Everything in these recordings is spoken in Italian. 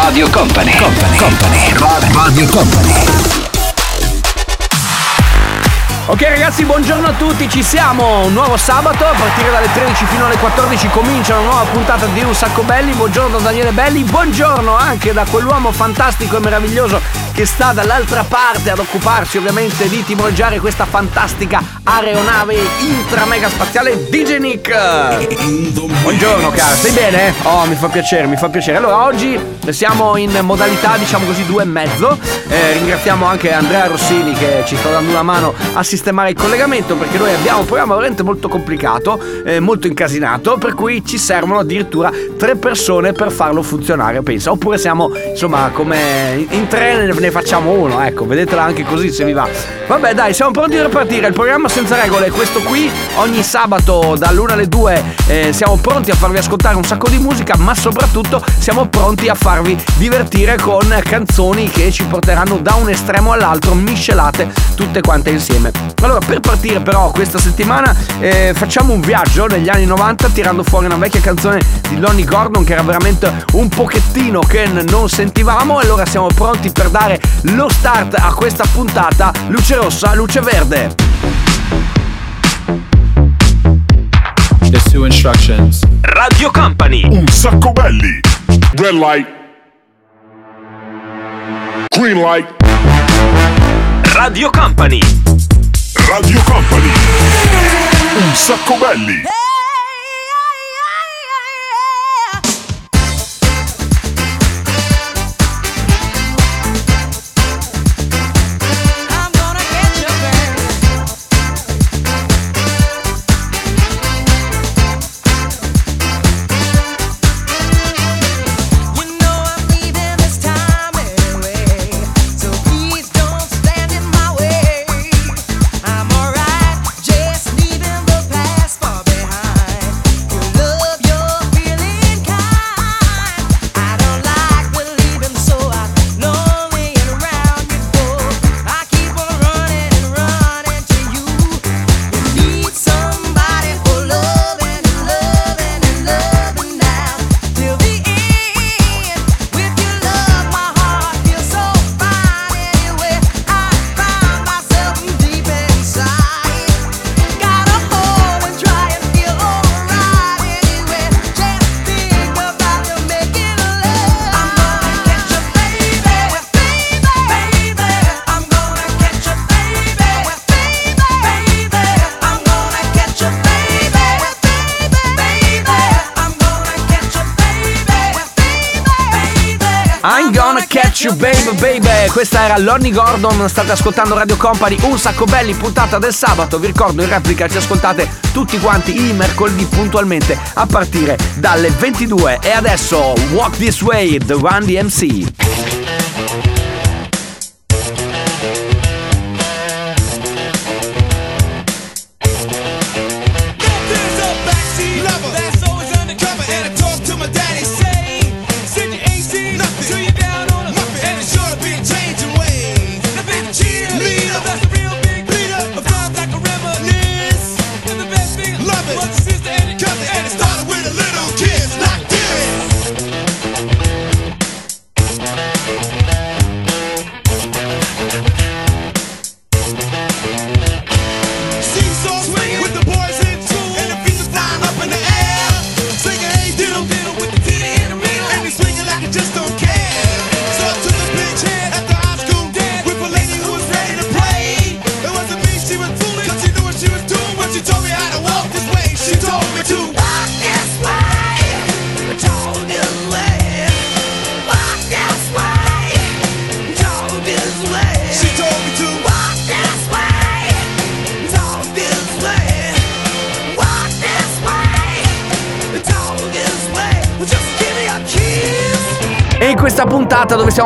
Radio Company, Company, Company, Radio Company. Ok ragazzi, buongiorno a tutti, ci siamo, un nuovo sabato, a partire dalle 13 fino alle 14 comincia una nuova puntata di Un Sacco Belli, buongiorno da Daniele Belli, buongiorno anche da quell'uomo fantastico e meraviglioso che sta dall'altra parte ad occuparsi ovviamente di timoreggiare questa fantastica aeronave intra mega spaziale DJ Nick. Buongiorno caro, stai bene? Oh, mi fa piacere, mi fa piacere. Allora, oggi siamo in modalità, diciamo così, due e mezzo. Eh, ringraziamo anche Andrea Rossini che ci sta dando una mano a sistemare il collegamento perché noi abbiamo un programma veramente molto complicato, eh, molto incasinato, per cui ci servono addirittura tre persone per farlo funzionare, pensa. Oppure siamo, insomma, come in tre ne- facciamo uno, ecco, vedetela anche così se vi va. Vabbè, dai, siamo pronti per partire. Il programma senza regole è questo qui. Ogni sabato dall'1 alle 2 eh, siamo pronti a farvi ascoltare un sacco di musica, ma soprattutto siamo pronti a farvi divertire con canzoni che ci porteranno da un estremo all'altro, miscelate tutte quante insieme. Allora, per partire però questa settimana eh, facciamo un viaggio negli anni 90 tirando fuori una vecchia canzone di Lonnie Gordon che era veramente un pochettino che non sentivamo allora siamo pronti per dare lo start a questa puntata. Luce rossa, luce verde. Two instructions. Radio Company. Un sacco belli. Red light. Green light. Radio Company. Radio Company. Un sacco belli. Questa era Lonnie Gordon State ascoltando Radio Company Un sacco belli puntata del sabato. Vi ricordo in replica ci ascoltate tutti quanti I mercoledì puntualmente A partire dalle 22 E adesso Walk This Way The Run DMC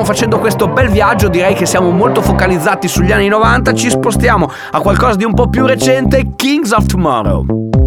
stiamo facendo questo bel viaggio, direi che siamo molto focalizzati sugli anni 90, ci spostiamo a qualcosa di un po' più recente, Kings of Tomorrow.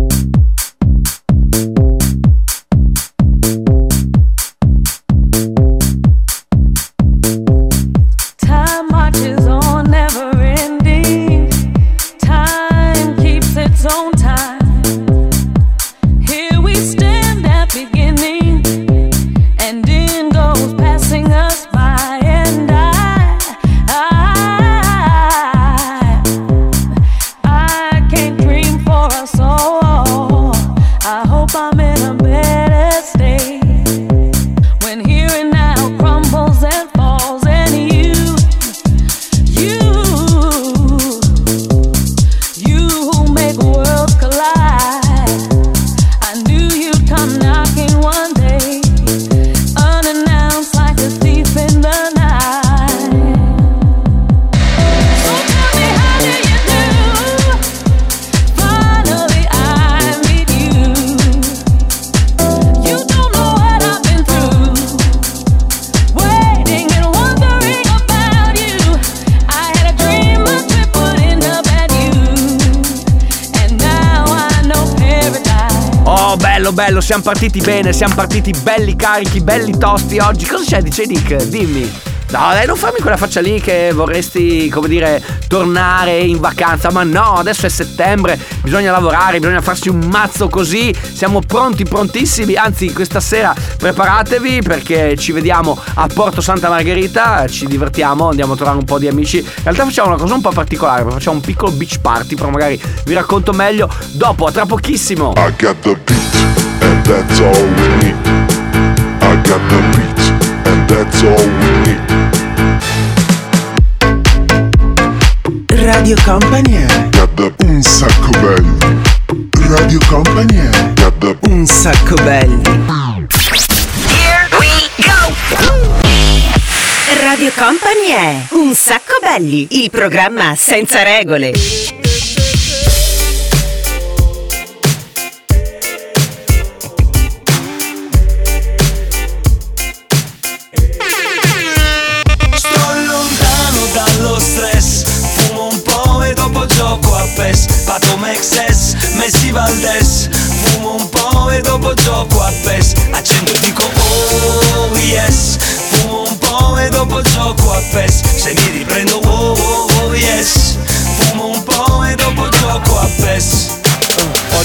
Partiti bene, siamo partiti belli carichi, belli tosti oggi. Cosa c'è, dice Nick? Dimmi. No, dai, non fammi quella faccia lì che vorresti, come dire, tornare in vacanza. Ma no, adesso è settembre, bisogna lavorare, bisogna farsi un mazzo così. Siamo pronti, prontissimi. Anzi, questa sera preparatevi perché ci vediamo a Porto Santa Margherita, ci divertiamo, andiamo a trovare un po' di amici. In realtà facciamo una cosa un po' particolare, facciamo un piccolo beach party, però magari vi racconto meglio dopo, a tra pochissimo. I got the that's all we need. I got the beat, and that's all we need. Radio Company è Got the un sacco belli. Radio Company è got the un sacco belli. Radio Company è un sacco belli, il programma senza regole. Valdes Fumo un po' e dopo gioco a PES. Accendo e dico oh yes. Fumo un po' e dopo gioco a PES. Se mi riprendo oh oh oh yes. Fumo un po' e dopo gioco a PES. Oggi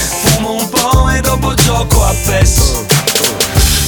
dopo gioco a PES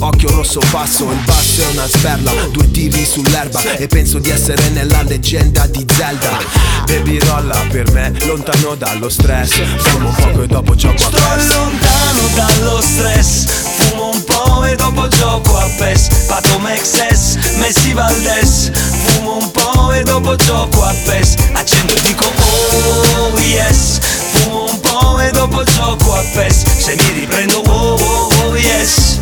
occhio rosso passo Il basso è una sperla, due tiri sull'erba E penso di essere nella leggenda di Zelda. Baby rolla per me, lontano dallo stress Fumo un poco e dopo gioco a Sto PES. lontano dallo stress Fumo un po' e dopo gioco a PES. Pato Mexes, Messi Valdes Fumo un po' e dopo gioco a PES. Accendo e dico oh yes. Fumo un po' e dopo gioco a PES. Se mi riprendo oh oh oh yes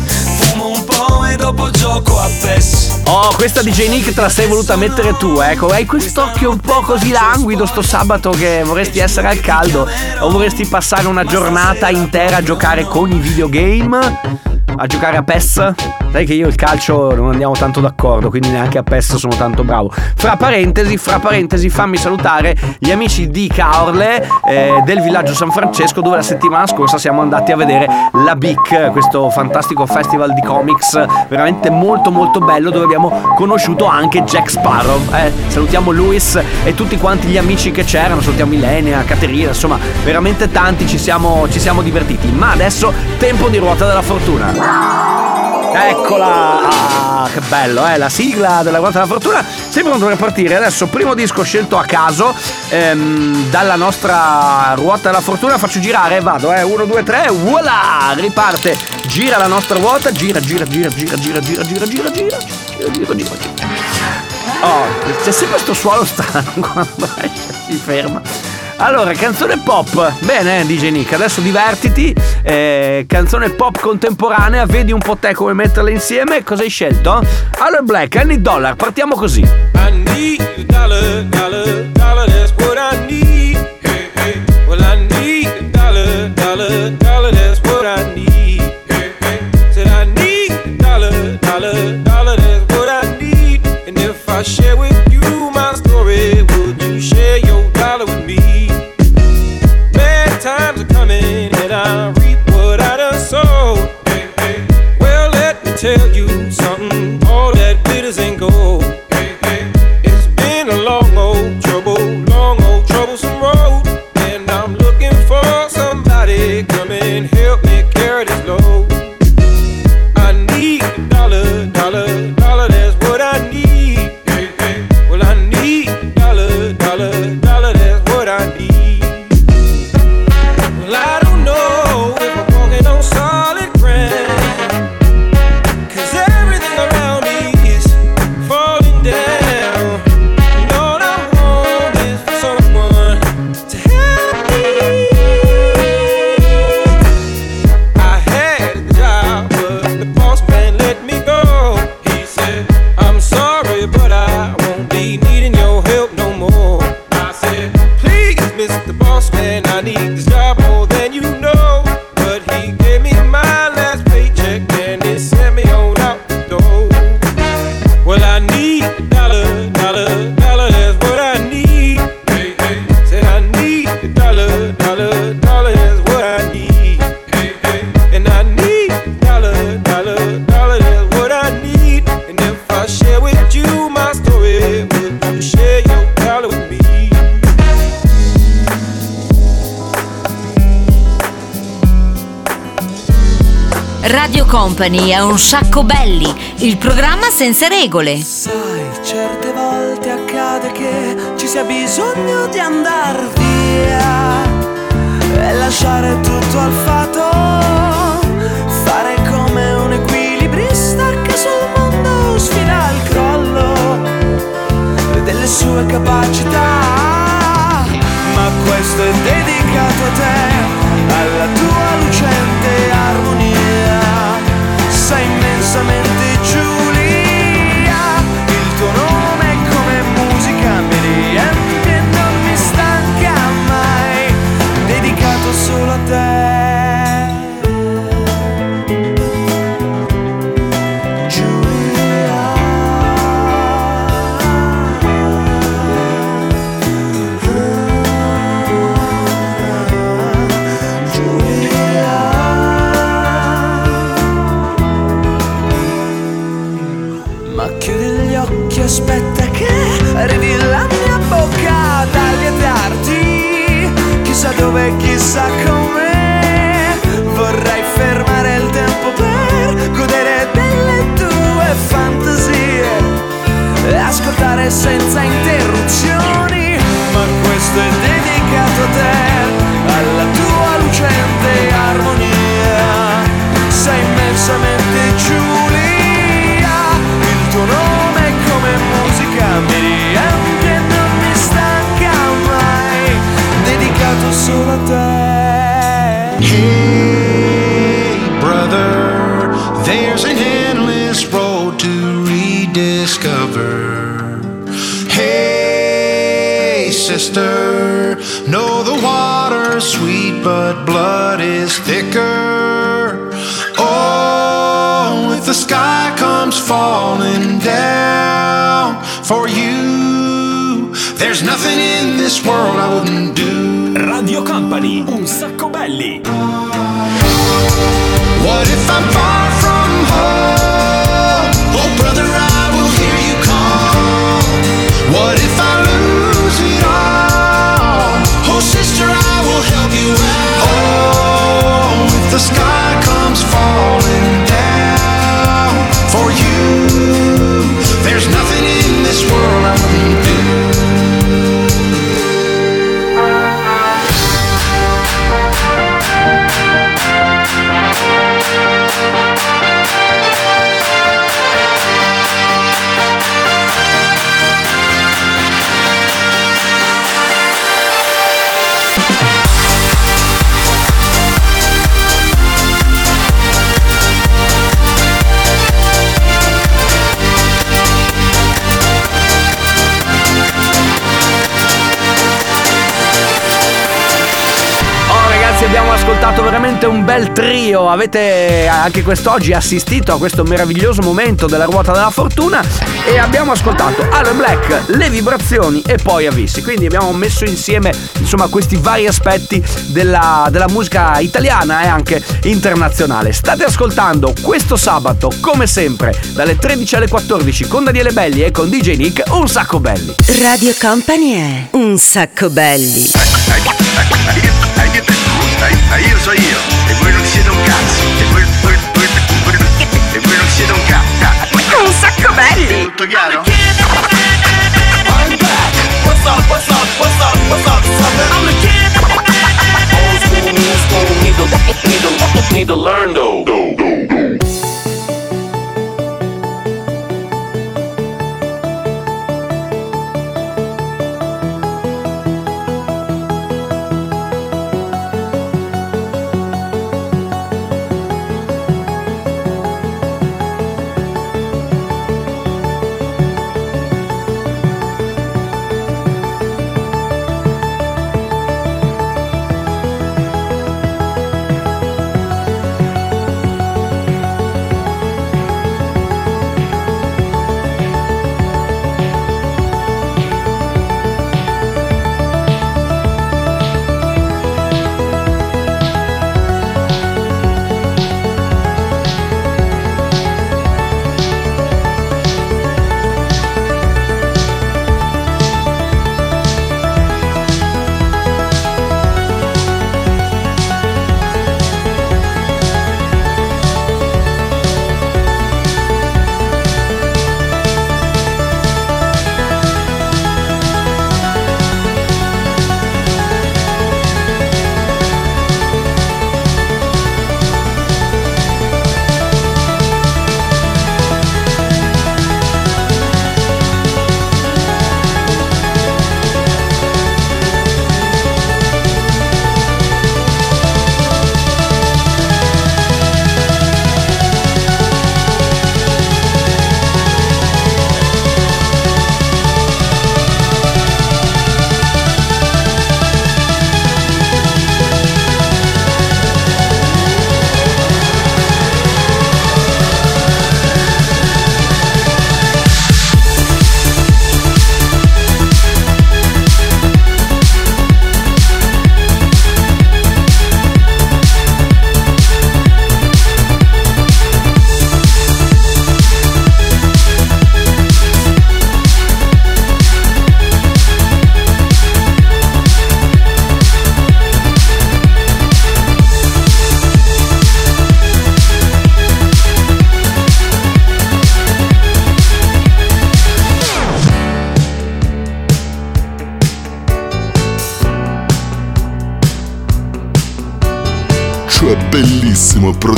E dopo gioco a PES Oh, questa DJ Nick te la sei voluta mettere tu, ecco. Hai quest'occhio un po' così languido sto sabato che vorresti essere al caldo o vorresti passare una giornata intera a giocare con i videogame? A giocare a PES? Sai che io e il calcio non andiamo tanto d'accordo, quindi neanche a PES sono tanto bravo. Fra parentesi, fra parentesi, fammi salutare gli amici di Caorle eh, del villaggio San Francesco dove la settimana scorsa siamo andati a vedere la BIC, questo fantastico festival di comics veramente molto molto bello dove abbiamo conosciuto anche Jack Sparrow. Eh, salutiamo Luis e tutti quanti gli amici che c'erano, salutiamo Ilenia, Caterina, insomma veramente tanti ci siamo, ci siamo divertiti. Ma adesso tempo di ruota della fortuna. Eccola! Ah, che bello, eh? La sigla della Ruota della Fortuna. Sempre pronto per partire. Adesso, primo disco scelto a caso ehm, dalla nostra Ruota della Fortuna. Faccio girare, vado, eh. 1, 2, 3, voilà! Riparte. Gira la nostra ruota. Gira, gira, gira, gira, gira, gira, gira, gira, gira, gira, gira, gira, gira. Oh, c'è sempre questo suono strano quando si ferma. Allora, canzone pop. Bene, DJ Nick, adesso divertiti. Eh, canzone pop contemporanea, vedi un po' te come metterla insieme. Cosa hai scelto? Allora, Black, Annie Dollar, partiamo così. I need dollar, dollar, dollar, that's what I need. Company è un sacco belli, il programma senza regole. Sai, certe volte accade che ci sia bisogno di andar via e lasciare tutto al fato, fare come un equilibrista che sul mondo sfida il crollo delle sue capacità. Ma questo è dedicato a te, alla tua lucente senza interruzioni. But blood is thicker. Oh, if the sky comes falling down for you, there's nothing in this world I wouldn't do. Radio Company, un sacco belli. What if I'm far the sky comes falling down for you, there's nothing trio Avete anche quest'oggi assistito a questo meraviglioso momento della ruota della fortuna E abbiamo ascoltato Ale Black, le vibrazioni e poi Avissi. Quindi abbiamo messo insieme insomma questi vari aspetti della, della musica italiana e anche internazionale. State ascoltando questo sabato come sempre dalle 13 alle 14 con Daniele Belli e con DJ Nick Un sacco belli. Radio Company è un sacco belli. io so io e voi non siete un cazzo e voi, voi, voi, voi- e voi non siete un cazzo Un sacco belli! tutto chiaro? What's up, what's up, what's up, what's up, sucker? I'm the kid. Old school, new school, need to, need to, need to learn though.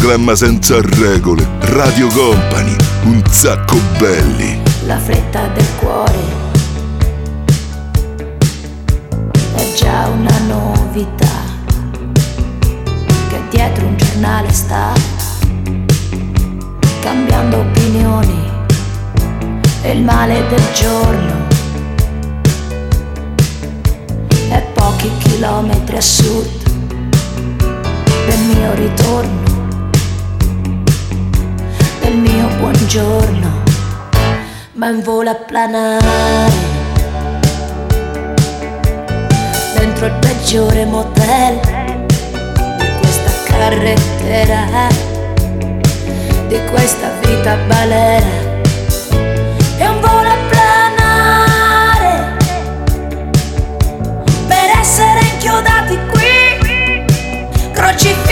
Programma senza regole. Radio Company, un sacco belli. La fretta del cuore è già una novità che dietro un giornale sta cambiando opinioni e il male del giorno e pochi chilometri a sud del mio ritorno, del mio buongiorno, ma in volo a planare dentro il peggiore motel di questa carrettera, di questa vita balera. È un volo a planare per essere inchiodati qui, crocifissi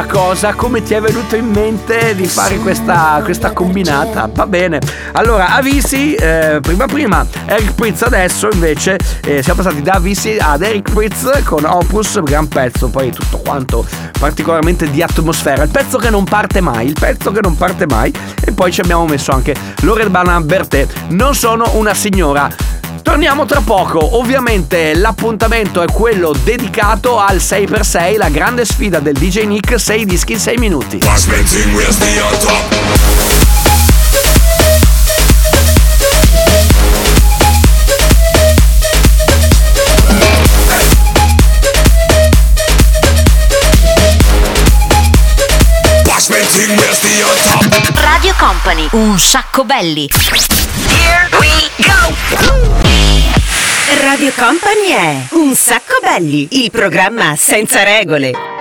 una cosa, come ti è venuto in mente di fare questa, questa combinata? Va bene. Allora, Avisi, eh, prima prima, Eric Pritz adesso invece, eh, siamo passati da Avisi ad Eric Pritz con Opus, gran pezzo, poi tutto quanto particolarmente di atmosfera. Il pezzo che non parte mai, il pezzo che non parte mai. E poi ci abbiamo messo anche Loredana Bertè. Non sono una signora. Torniamo tra poco, ovviamente l'appuntamento è quello dedicato al 6x6, la grande sfida del DJ Nick, 6 dischi in 6 minuti. Radio Company, un sacco belli. Radio Company è Un sacco belli, il programma senza regole.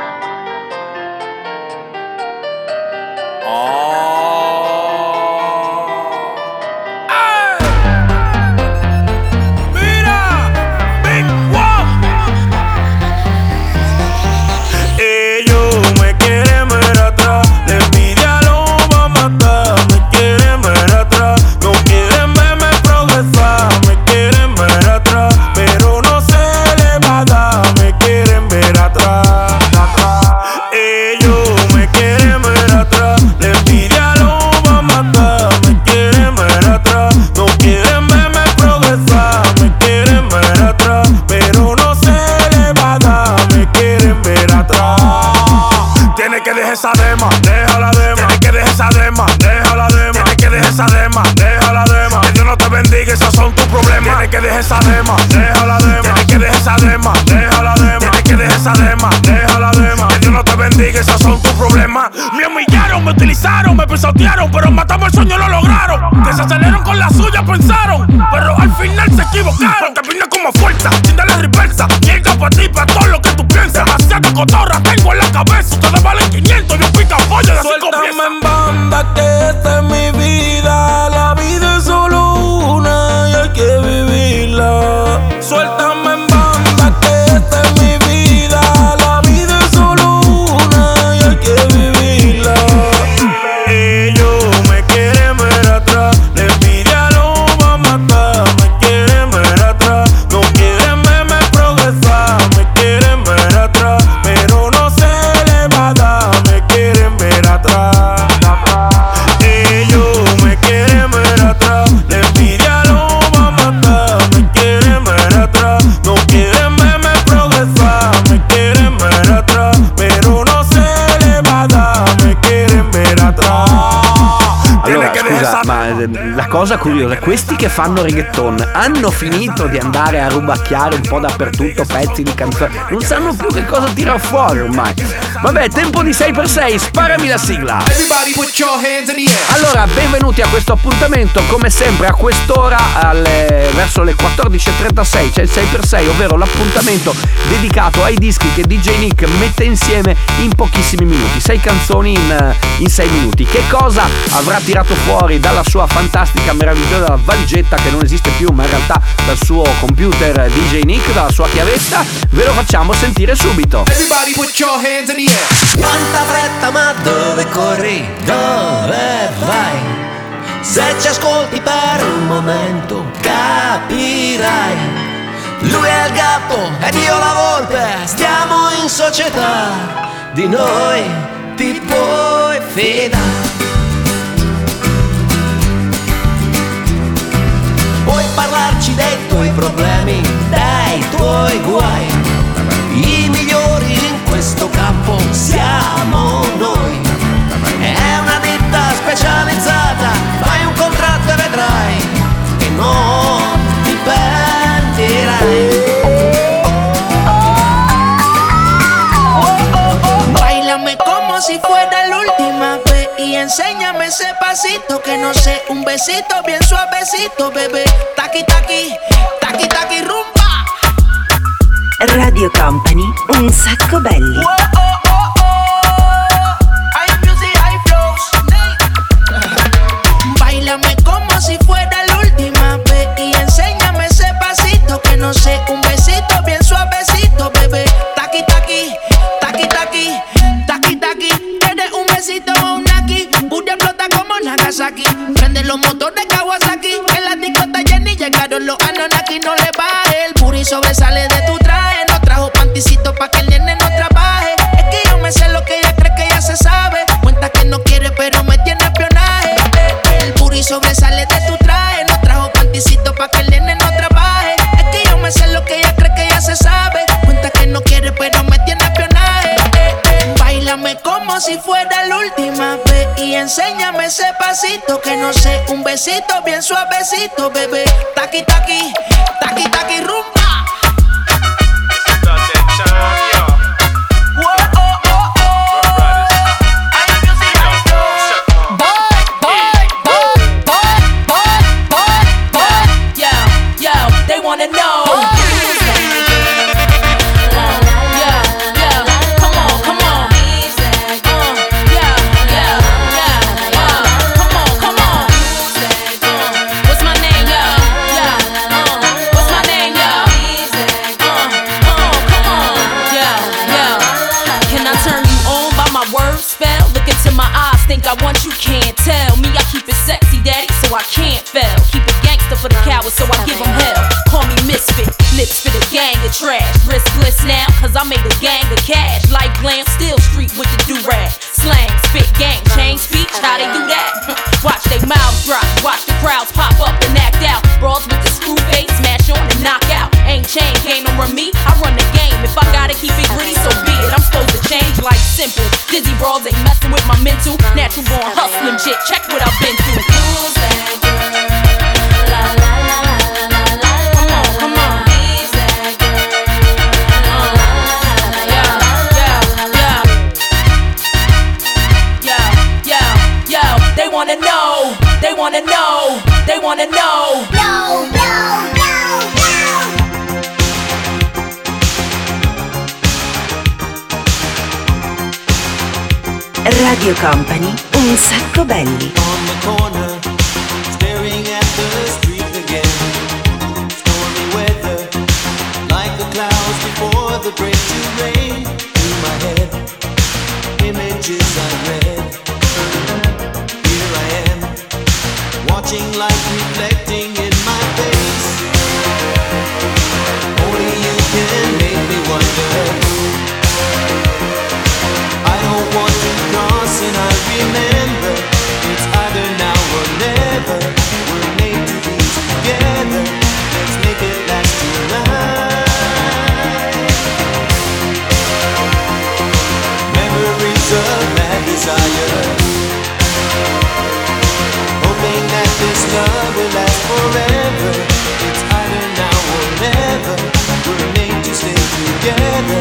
Pensaron, pero al final se equivocaron. Porque vine como fuerza, sin darle reversa. Llega para ti, para todo lo que tú piensas. Demasiada cotorra cosa curiosa, questi che fanno reggaeton hanno finito di andare a rubacchiare un po' dappertutto pezzi di canzoni, non sanno più che cosa tirar fuori ormai. Vabbè, tempo di 6x6, sparami la sigla. Everybody put your hands in the air. Allora, benvenuti a questo appuntamento, come sempre a quest'ora, alle- verso le 14.36, c'è il 6x6, ovvero l'appuntamento dedicato ai dischi che DJ Nick mette insieme in pochissimi minuti, 6 canzoni in, 6 minuti. Che cosa avrà tirato fuori dalla sua fantastica, fantastica, meravigliosa valigetta che non esiste più, ma in realtà dal suo computer DJ Nick, dalla sua chiavetta, ve lo facciamo sentire subito. Everybody put your hands in the air. Quanta fretta, ma dove corri? Dove vai? Se ci ascolti per un momento capirai. Lui è il gatto ed io la volpe, stiamo in società, di noi ti puoi fidare. parlarci dei tuoi problemi, dei tuoi guai. I migliori in questo campo siamo noi. È una ditta specializzata, fai un contratto e vedrai che non ti pentirai. Bailame como si fuera la última vez y enséñame ese pasito no sé, un besito bien suavecito, bebé. Taqui, taqui, taqui, taqui, rumba. Radio Company, un sacco belli. Wow, oh. oh bien suavecito, bebé. Taqui, taqui. They wanna know. They wanna know. They wanna know. No, no, no, no. Radio Company, un sacco belli. forever. It's either now or never. We're made to stay together.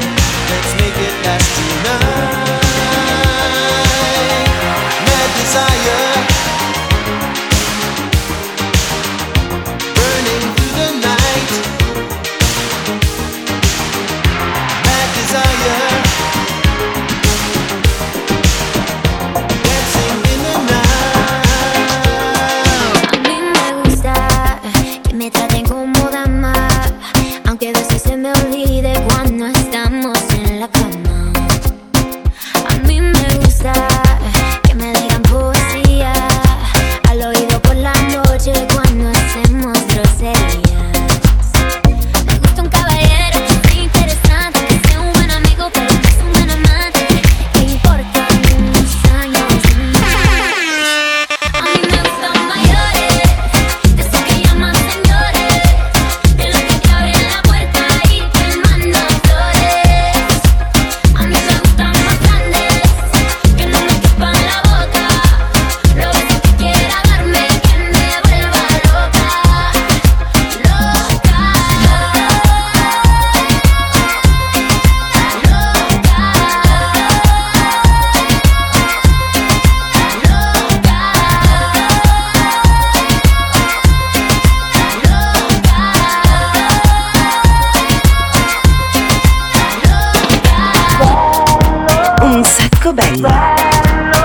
Belli.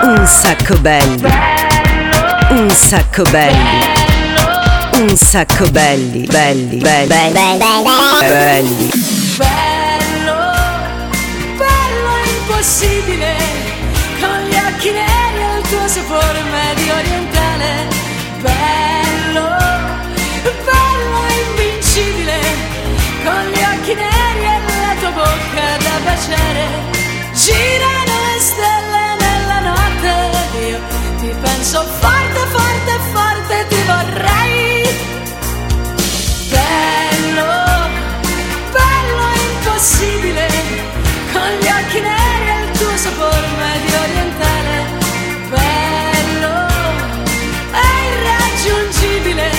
Un sacco belli. Un sacco belli. Un sacco belli. Belli, belli, belli. belli. Bello, bello impossibile, con gli occhi neri il tuo sapore medio orientale. Bello, bello invincibile, con gli occhi neri e la tua bocca da baciare. Penso forte, forte, forte, ti vorrei. Bello, bello impossibile, con gli occhi neri e il tuo sapore medio orientale. Bello, è irraggiungibile,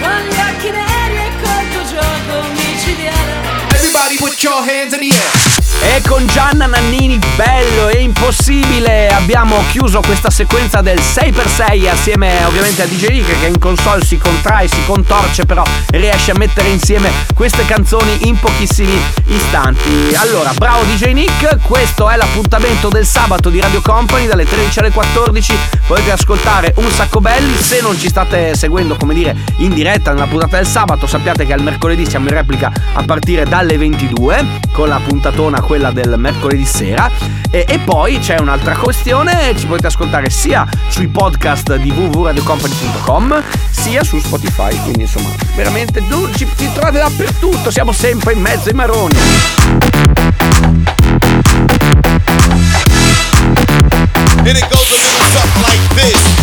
con gli occhi neri e col tuo gioco micidiale. Everybody put your hands con Gianna Nannini, bello e impossibile, abbiamo chiuso questa sequenza del 6x6 assieme ovviamente a DJ Nick che in console si contrae, si contorce, però riesce a mettere insieme queste canzoni in pochissimi istanti. Allora, bravo DJ Nick, questo è l'appuntamento del sabato di Radio Company dalle 13 alle 14. Potete ascoltare un sacco belli. Se non ci state seguendo, come dire, in diretta nella puntata del sabato, sappiate che al mercoledì siamo in replica a partire dalle 22 con la puntatona quella del mercoledì sera. E, e poi c'è un'altra questione, ci potete ascoltare sia sui podcast di www.radiocompany.com sia su Spotify, quindi insomma veramente ci, ci trovate dappertutto, siamo sempre in mezzo ai maroni. And it goes a little something like this.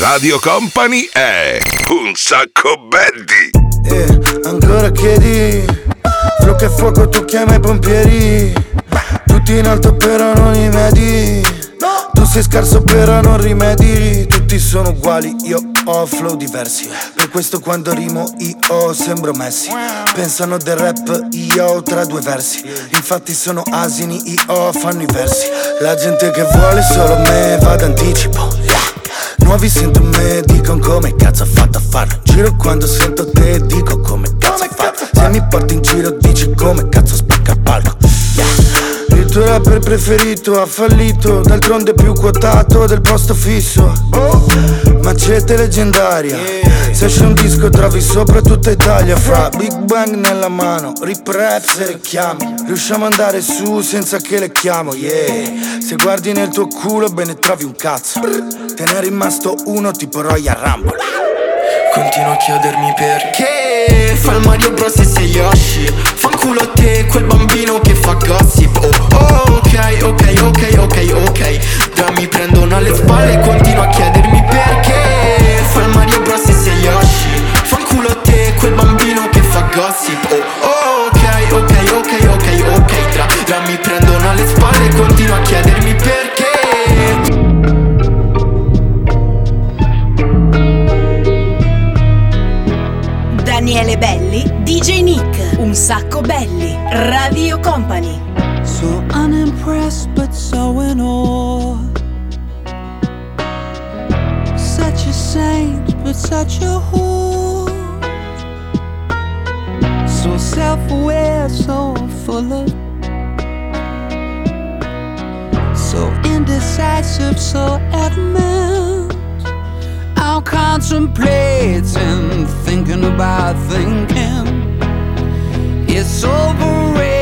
Radio Company è un sacco belli. Eh, ancora chiedi Flow che fuoco tu chiama i pompieri. Tutti in alto però non i medi Tu sei scarso però non rimedi. Tutti sono uguali, io ho flow diversi. Per questo quando rimo io sembro Messi. Pensano del rap io tra due versi. Infatti sono asini io fanno i versi. La gente che vuole solo me va d'anticipo Nuovi sento me, dicono come cazzo ho fatto a farlo. Giro Quando sento te dico come cazzo ho fatto. Se mi porti in giro dici come cazzo spacca palco. Yeah. Il tuo rapper preferito ha fallito D'altronde più quotato del posto fisso. Macete leggendaria Se esce un disco trovi sopra tutta Italia Fra Big Bang nella mano, rip raps e richiami Riusciamo ad andare su senza che le chiamo, yeah. Se guardi nel tuo culo bene trovi un cazzo. Te ne è rimasto uno tipo Royal Rumble. Continuo a chiedermi perché. Fa il Mario Bros e sei Yoshi. Fanculo a te quel bambino che fa gossip. Oh, oh ok, ok, ok, ok, ok. Già mi prendono alle spalle e continuo a chiedermi gossip Oh, oh ok, ok, ok, ok, ok Tra, già mi prendono alle spalle e continuo a chiedermi perché Daniele Belli, DJ Nick, un sacco belli, Radio Company. So unimpressed but so in awe. Such a saint but such a whore. So self aware, so full of. So indecisive, so adamant. I'm contemplating, thinking about thinking. It's overrated, eh?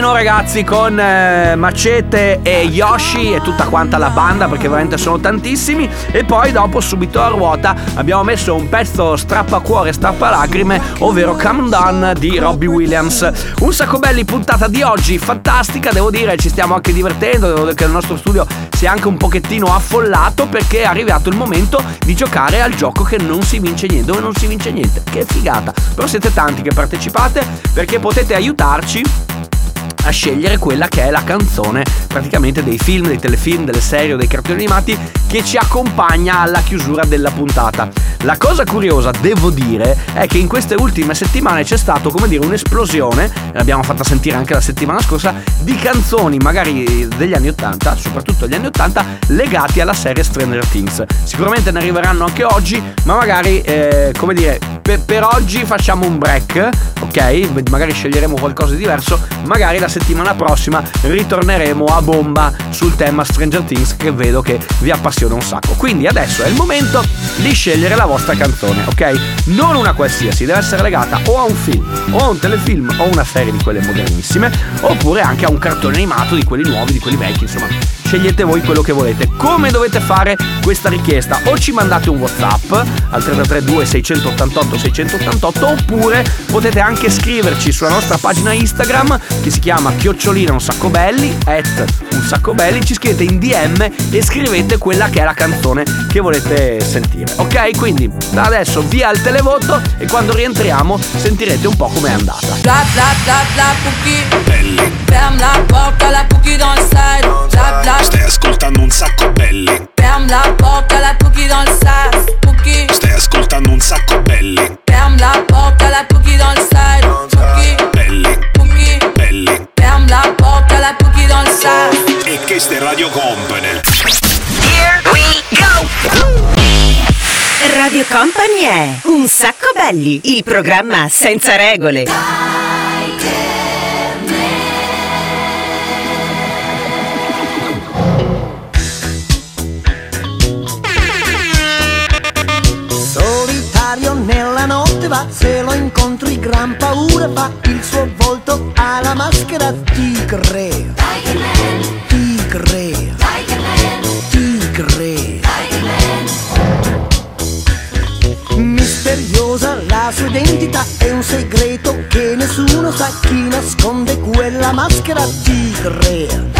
Pianino ragazzi con eh, Macete e Yoshi e tutta quanta la banda perché veramente sono tantissimi. E poi dopo subito a ruota abbiamo messo un pezzo strappacuore strappalacrime ovvero Come Down di Robbie Williams. Un sacco belli puntata di oggi fantastica devo dire ci stiamo anche divertendo devo dire che il nostro studio si è anche un pochettino affollato perché è arrivato il momento di giocare al gioco che non si vince niente dove non si vince niente. Che figata! Però siete tanti che partecipate perché potete aiutarci a scegliere quella che è la canzone praticamente dei film, dei telefilm, delle serie o dei cartoni animati che ci accompagna alla chiusura della puntata. La cosa curiosa, devo dire, è che in queste ultime settimane c'è stato, come dire, un'esplosione, l'abbiamo fatta sentire anche la settimana scorsa, di canzoni magari degli anni 80, soprattutto degli anni 80, legati alla serie Stranger Things. Sicuramente ne arriveranno anche oggi, ma magari, eh, come dire, per, per oggi facciamo un break, ok? Magari sceglieremo qualcosa di diverso, magari la settimana prossima ritorneremo a bomba sul tema Stranger Things che vedo che vi appassiona un sacco. Quindi adesso è il momento di scegliere la vostra canzone, ok? Non una qualsiasi, deve essere legata o a un film, o a un telefilm, o a una serie di quelle modernissime, oppure anche a un cartone animato di quelli nuovi, di quelli vecchi, insomma. Scegliete voi quello che volete. Come dovete fare questa richiesta? O ci mandate un WhatsApp al 3332 688 688 oppure potete anche scriverci sulla nostra pagina Instagram che si chiama chiocciolina un sacco belli at un sacco belli. Ci scrivete in DM e scrivete quella che è la canzone che volete sentire ok? Quindi da adesso via il televoto e quando rientriamo sentirete un po' com'è andata. Bla bla bla bla Pouki Ferme la porte la Stai ascoltando un sacco belli. Ferme la porte la Pouki dans le side Pouki Stai ascoltando un sacco belli. Ferme la porte la Pouki dans le side Pouki Belli, Pouki belli. Ferme la porte la Pouki dans le side E questa è Radio Company. Here we go! Radio Company è Un sacco belli, il programma senza regole. Lo incontri gran paura fa, il suo volto ha la maschera tigre. Tigre. Tigre. Misteriosa la sua identità, è un segreto che nessuno sa chi nasconde quella maschera. Tigre.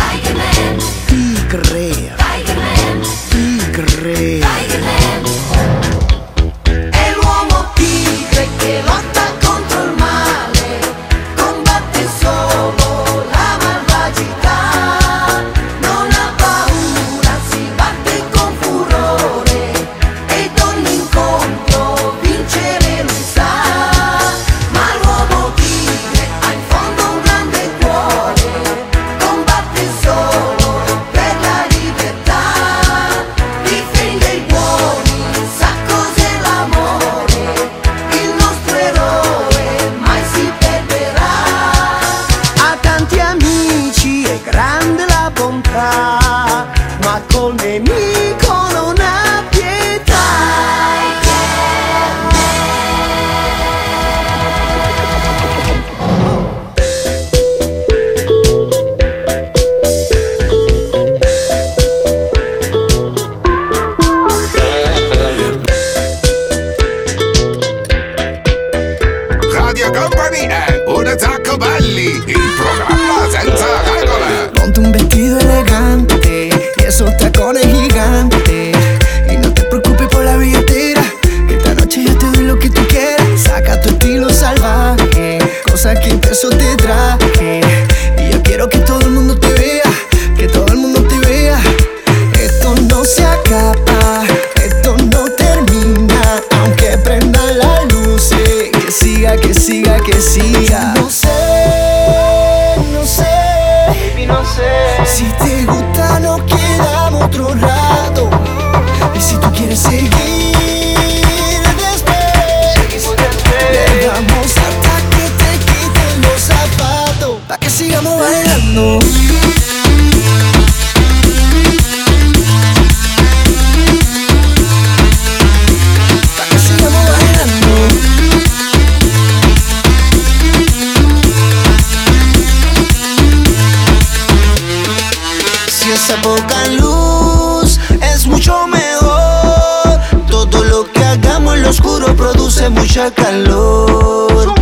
Mucha calor.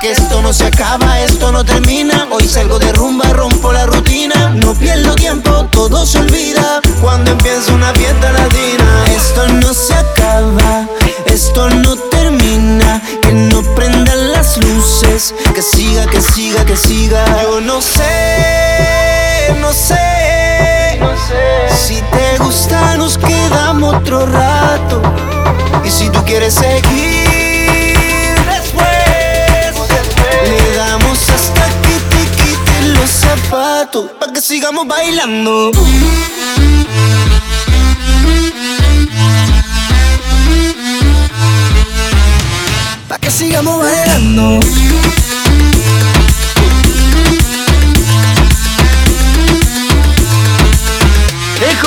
Que esto no se acaba, esto no termina. Hoy salgo de rumba, rompo la rutina. No pierdo tiempo, todo se olvida cuando empieza una fiesta latina. Esto no se acaba, esto no termina. Que no prendan las luces, que siga, que siga, que siga. Yo no sé, no sé. Si te gusta, nos quedamos otro rato. Y si tú quieres seguir zapatos. Pa' que sigamos bailando. Pa' que sigamos bailando.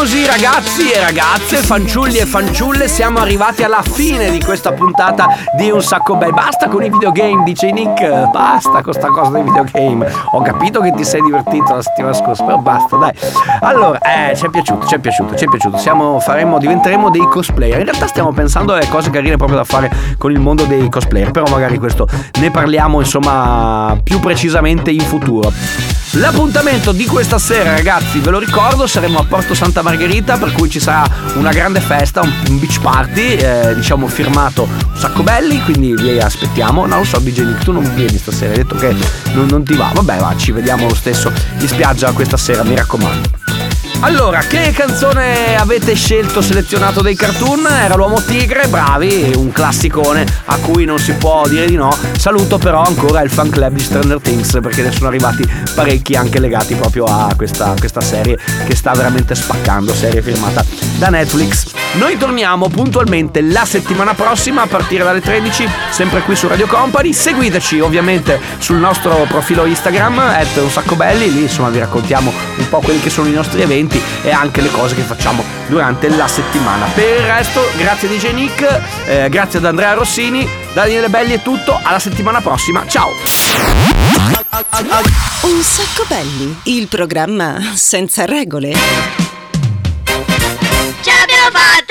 Così ragazzi e ragazze, fanciulli e fanciulle, siamo arrivati alla fine di questa puntata di Un Sacco Belli. Basta con i videogame, dice Nick, basta con sta cosa dei videogame. Ho capito che ti sei divertito la settimana scorsa, però basta, dai. Allora, eh, ci è piaciuto, ci è piaciuto, ci è piaciuto. Siamo, faremo, diventeremo dei cosplayer. In realtà stiamo pensando alle cose carine proprio da fare con il mondo dei cosplayer, però magari questo ne parliamo insomma più precisamente in futuro. L'appuntamento di questa sera, ragazzi, ve lo ricordo, saremo a Porto Santa Margherita, per cui ci sarà una grande festa, un, beach party, eh, diciamo firmato sacco belli, quindi vi aspettiamo. No, lo so, DJ Nick, tu non vieni stasera, hai detto che non, non ti va. Vabbè, va, ci vediamo lo stesso in spiaggia questa sera, mi raccomando. Allora, che canzone avete scelto selezionato dei cartoon? Era l'uomo tigre, bravi, un classicone a cui non si può dire di no. Saluto però ancora il fan club di Stranger Things perché ne sono arrivati parecchi anche legati proprio a questa, questa serie che sta veramente spaccando, serie firmata da Netflix. Noi torniamo puntualmente la settimana prossima a partire dalle 13, sempre qui su Radio Company. Seguiteci ovviamente sul nostro profilo Instagram, at un sacco belli, lì insomma vi raccontiamo un po' quelli che sono i nostri eventi appuntamenti e anche le cose che facciamo durante la settimana. Per il resto, grazie a DJ Nick, eh, grazie ad Andrea Rossini, Daniele Belli è tutto, alla settimana prossima, ciao! Un sacco belli, il programma senza regole. Ce l'abbiamo fatta!